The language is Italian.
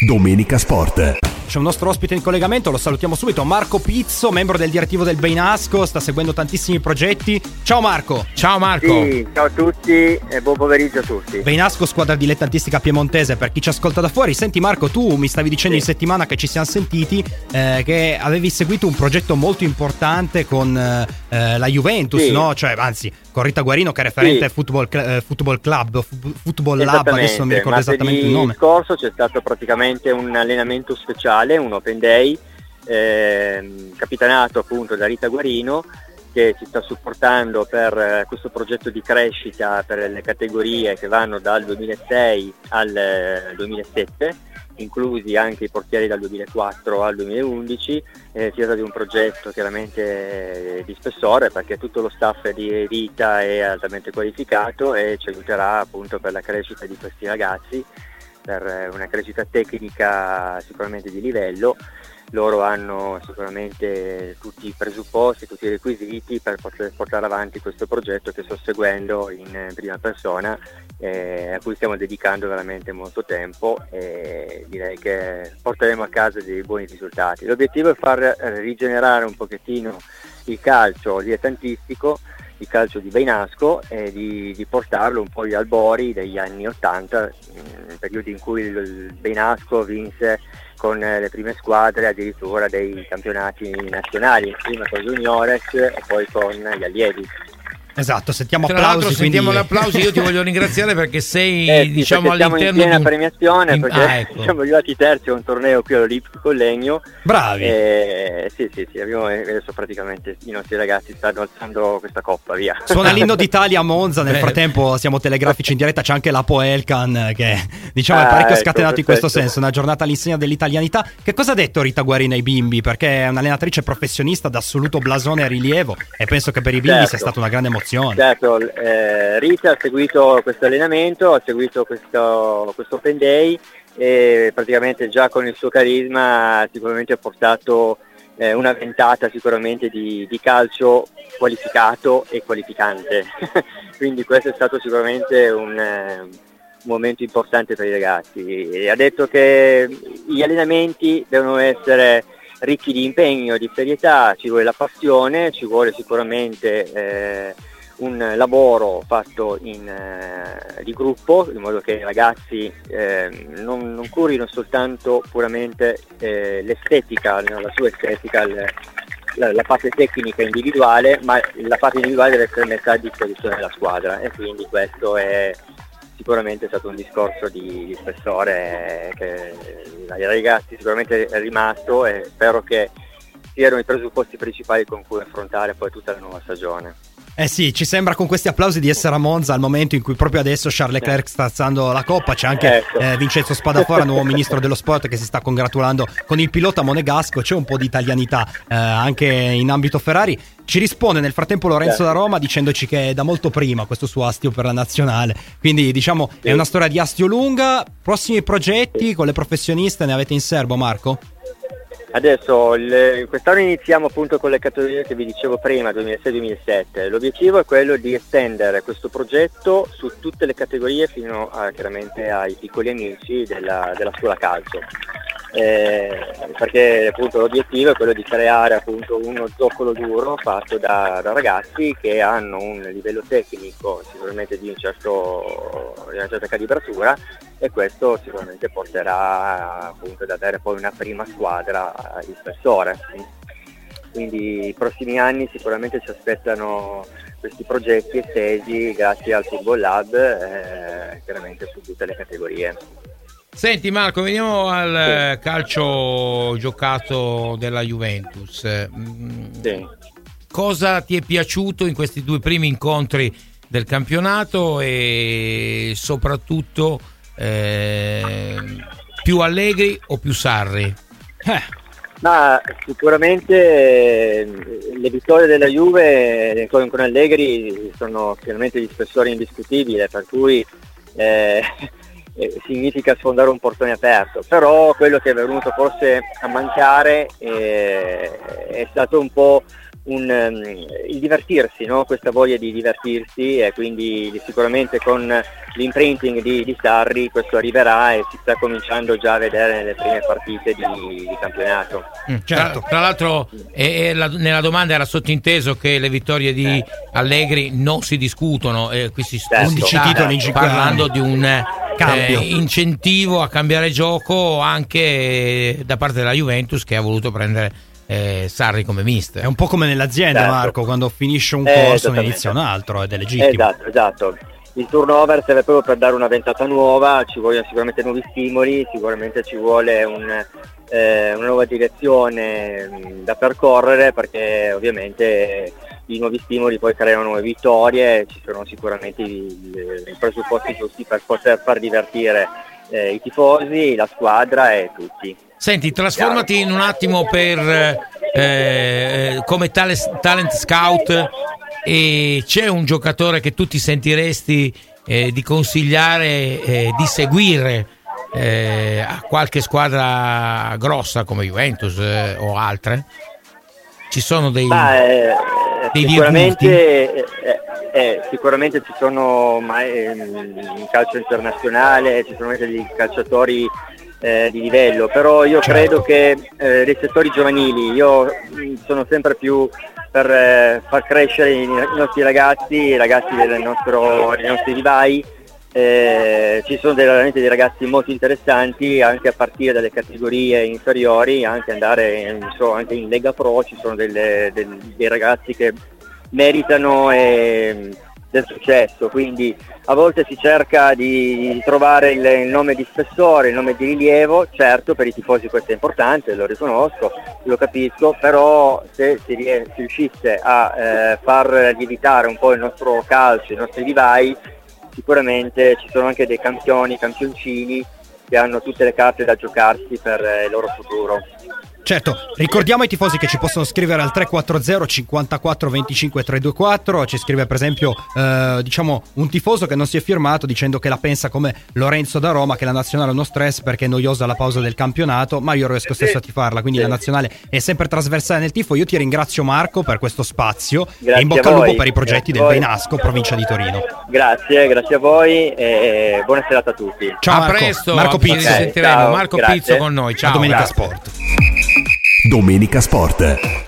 Domenica Sport. C'è un nostro ospite in collegamento, lo salutiamo subito, Marco Pizzo, membro del direttivo del Bainasco, sta seguendo tantissimi progetti. Ciao Marco! Ciao Marco! Sì, ciao a tutti e buon pomeriggio a tutti. Bainasco, squadra dilettantistica piemontese, per chi ci ascolta da fuori. Senti Marco, tu mi stavi dicendo sì. in settimana che ci siamo sentiti eh, che avevi seguito un progetto molto importante con eh, la Juventus, sì. no? Cioè, anzi, con Rita Guarino che è referente sì. football, eh, football Club, Football Lab, adesso non mi ricordo esattamente il nome. L'anno scorso c'è stato praticamente un allenamento speciale, un open day, eh, capitanato appunto da Rita Guarino che ci sta supportando per eh, questo progetto di crescita per le categorie che vanno dal 2006 al 2007 eh, inclusi anche i portieri dal 2004 al 2011, eh, si tratta di un progetto chiaramente di spessore perché tutto lo staff di Rita è altamente qualificato e ci aiuterà appunto per la crescita di questi ragazzi, per una crescita tecnica sicuramente di livello loro hanno sicuramente tutti i presupposti, tutti i requisiti per poter portare avanti questo progetto che sto seguendo in prima persona eh, a cui stiamo dedicando veramente molto tempo e direi che porteremo a casa dei buoni risultati. L'obiettivo è far rigenerare un pochettino il calcio dilettantistico il calcio di Beinasco e di, di, portarlo un po' agli albori degli anni 80, periodi in cui il Beinasco vinse con eh, le prime squadre addirittura dei campionati nazionali, prima con Juniores e poi con gli allievi. Esatto, sentiamo Tra applausi. l'altro sentiamo quindi... l'applauso, io ti voglio ringraziare perché sei eh, sì, diciamo perché all'interno in piena di premiazione in... perché ah, ecco. siamo arrivati terzi a un torneo qui all'Olimpico Legno. Bravi. Eh, sì, sì, sì, abbiamo, adesso praticamente i nostri ragazzi stanno alzando questa coppa, via. Suona l'inno d'Italia a Monza, nel frattempo siamo telegrafici in diretta, c'è anche la Poelcan che diciamo è Ah, parecchio ecco, scatenato in questo perfetto. senso, una giornata all'insegna dell'italianità. Che cosa ha detto Rita Guarina ai bimbi? Perché è un'allenatrice professionista d'assoluto blasone e rilievo e penso che per i bimbi Certo. sia stata una grande emozione. Certo, eh, Rita ha seguito questo allenamento, ha seguito questo, questo open day e praticamente già con il suo carisma sicuramente ha portato eh, una ventata sicuramente di, di calcio qualificato e qualificante. Quindi questo è stato sicuramente un, eh, un momento importante per i ragazzi. E ha detto che gli allenamenti devono essere ricchi di impegno, di serietà, ci vuole la passione, ci vuole sicuramente eh, un lavoro fatto in, eh, di gruppo, in modo che i ragazzi eh, non, non curino soltanto puramente eh, l'estetica, la sua estetica, la, la parte tecnica individuale, ma la parte individuale deve essere messa a disposizione della squadra. E quindi questo è sicuramente stato un discorso di, di spessore che ai ragazzi sicuramente è rimasto e spero che siano i presupposti principali con cui affrontare poi tutta la nuova stagione. Eh sì, ci sembra con questi applausi di essere a Monza al momento in cui proprio adesso Charles Leclerc sta alzando la coppa. C'è anche Ecco. eh, Vincenzo Spadafora, nuovo ministro dello sport, che si sta congratulando con il pilota monegasco. C'è un po' di italianità eh, anche in ambito Ferrari. Ci risponde nel frattempo Lorenzo da Certo. Roma dicendoci che è da molto prima questo suo astio per la nazionale. Quindi diciamo è una storia di astio lunga. Prossimi progetti con le professioniste ne avete in serbo, Marco? Adesso il- quest'anno iniziamo appunto con le categorie che vi dicevo prima, 2006-2007. L'obiettivo è quello di estendere questo progetto su tutte le categorie fino a, chiaramente ai piccoli amici della, della scuola calcio. Eh, perché appunto l'obiettivo è quello di creare appunto uno zoccolo duro fatto da, da ragazzi che hanno un livello tecnico sicuramente di, un certo, di una certa calibratura e questo sicuramente porterà appunto ad avere poi una prima squadra di spessore. Quindi i prossimi anni sicuramente ci aspettano questi progetti estesi grazie al Football Lab, eh, chiaramente su tutte le categorie. Senti Marco, veniamo al eh, calcio giocato della Juventus. Mm, Sì. Cosa ti è piaciuto in questi due primi incontri del campionato e soprattutto eh, più Allegri o più Sarri? Eh, Ma sicuramente eh, le vittorie della Juve eh, con, con Allegri sono chiaramente di spessore indiscutibile, per cui eh, eh, significa sfondare un portone aperto, però quello che è venuto forse a mancare eh, è stato un po' un, um, il divertirsi, no? questa voglia di divertirsi e quindi sicuramente con l'imprinting di, di, Sarri questo arriverà e si sta cominciando già a vedere nelle prime partite di, di campionato. Mm, certo. tra, tra, l'altro eh, la, nella domanda era sottinteso che le vittorie di eh. Allegri non si discutono, eh, qui si certo. sta parlando di un eh, incentivo a cambiare gioco anche da parte della Juventus che ha voluto prendere eh, Sarri come mister. È un po' come nell'azienda, certo. Marco, quando finisce un eh, corso ne inizia un altro ed è legittimo. Esatto, esatto. Il turnover serve proprio per dare una ventata nuova, ci vogliono sicuramente nuovi stimoli, sicuramente ci vuole un, eh, una nuova direzione mh, da percorrere perché ovviamente i nuovi stimoli poi creano nuove vittorie, ci sono sicuramente i, i presupposti giusti per poter far divertire eh, i tifosi, la squadra e tutti. Senti, trasformati in un attimo per, eh, come talent, talent scout e c'è un giocatore che tu ti sentiresti eh, di consigliare, eh, di seguire eh, a qualche squadra grossa come Juventus eh, o altre? Ci sono dei, Beh, dei sicuramente, sicuramente ci sono ma, in calcio internazionale, ci sono dei calciatori eh, di livello, però io certo. credo che eh, dei settori giovanili, io mm, sono sempre più per eh, far crescere i, i, nostri ragazzi, i ragazzi del nostro, dei nostri vivai, eh, ci sono veramente dei ragazzi molto interessanti anche a partire dalle categorie inferiori, anche andare so, anche in Lega Pro ci sono delle, del, dei ragazzi che meritano e, del successo, quindi a volte si cerca di trovare il, il, nome di spessore, il nome di rilievo, certo per i tifosi questo è importante, lo riconosco, lo capisco, però se si, riuscisse a eh, far lievitare un po' il nostro calcio, i nostri vivai, sicuramente ci sono anche dei campioni, campioncini che hanno tutte le carte da giocarsi per eh, il loro futuro. Certo, ricordiamo ai tifosi che ci possono scrivere al 340 54 25 324. Ci scrive, per esempio, eh, diciamo un tifoso che non si è firmato dicendo che la pensa come Lorenzo da Roma, che la nazionale è uno stress perché è noiosa la pausa del campionato. Ma io riesco stesso a tifarla, quindi la nazionale è sempre trasversale nel tifo. Io ti ringrazio, Marco, per questo spazio grazie e in bocca al lupo per i progetti del Veinasco, provincia di Torino. Grazie, grazie a voi e buona serata a tutti. Ciao, Marco. a presto. Marco Pizzo. Okay, Marco Pizzo con noi. Ciao, a Domenica grazie. Sport. Domenica Sport.